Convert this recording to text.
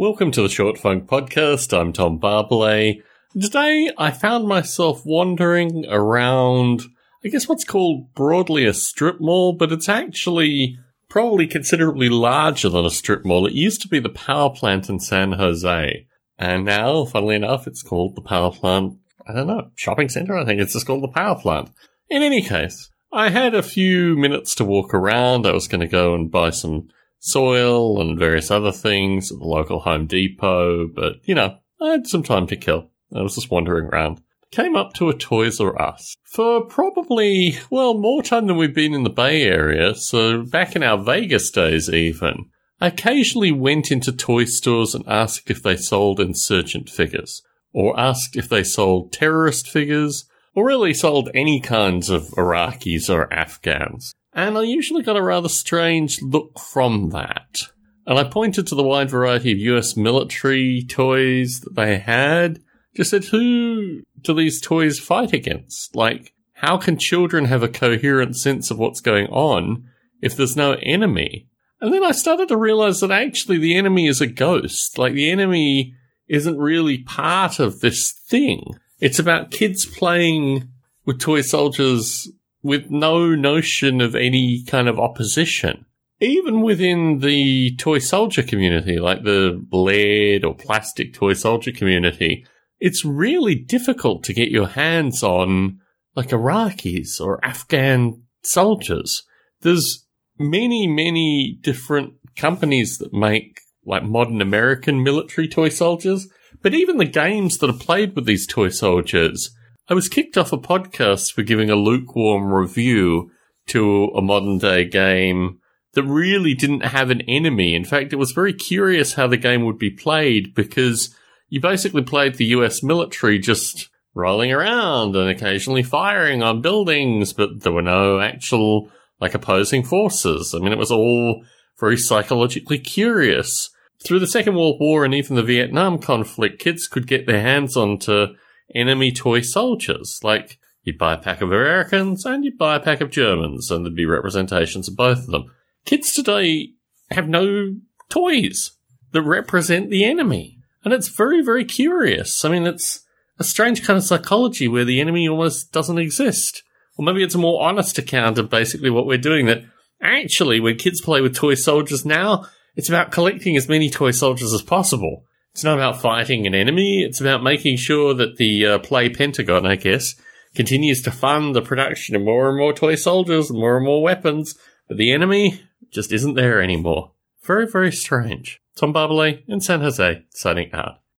Welcome to the Short Funk Podcast. I'm Tom Barbalet. Today I found myself wandering around, I guess what's called broadly a strip mall, but it's actually probably considerably larger than a strip mall. It used to be the power plant in San Jose. And now, funnily enough, it's called the power plant, I don't know, shopping center? I think it's just called the power plant. In any case, I had a few minutes to walk around. I was going to go and buy some soil and various other things at the local Home Depot, but you know, I had some time to kill. I was just wandering around. Came up to a Toys R Us for probably, well, more time than we've been in the Bay Area, so back in our Vegas days even. I occasionally went into toy stores and asked if they sold insurgent figures, or asked if they sold terrorist figures, or really sold any kinds of Iraqis or Afghans. And I usually got a rather strange look from that. And I pointed to the wide variety of US military toys that they had. Just said, who do these toys fight against? Like, how can children have a coherent sense of what's going on if there's no enemy? And then I started to realize that actually the enemy is a ghost. Like, the enemy isn't really part of this thing. It's about kids playing with toy soldiers with no notion of any kind of opposition. Even within the toy soldier community, like the lead or plastic toy soldier community, it's really difficult to get your hands on like Iraqis or Afghan soldiers. There's many, many different companies that make like modern American military toy soldiers, but even the games that are played with these toy soldiers I was kicked off a podcast for giving a lukewarm review to a modern day game that really didn't have an enemy. In fact, it was very curious how the game would be played because you basically played the US military just rolling around and occasionally firing on buildings, but there were no actual like opposing forces. I mean, it was all very psychologically curious. Through the Second World War and even the Vietnam conflict, kids could get their hands onto enemy toy soldiers. Like, you'd buy a pack of Americans and you'd buy a pack of Germans, and there'd be representations of both of them. Kids today have no toys that represent the enemy. And it's very, very curious. I mean, it's a strange kind of psychology where the enemy almost doesn't exist. Or maybe it's a more honest account of basically what we're doing that actually, when kids play with toy soldiers now, it's about collecting as many toy soldiers as possible. It's not about fighting an enemy. It's about making sure that the uh, play Pentagon, I guess, continues to fund the production of more and more toy soldiers more and more weapons, but the enemy just isn't there anymore. Very, very strange. Tom Barbalet in San Jose, signing out.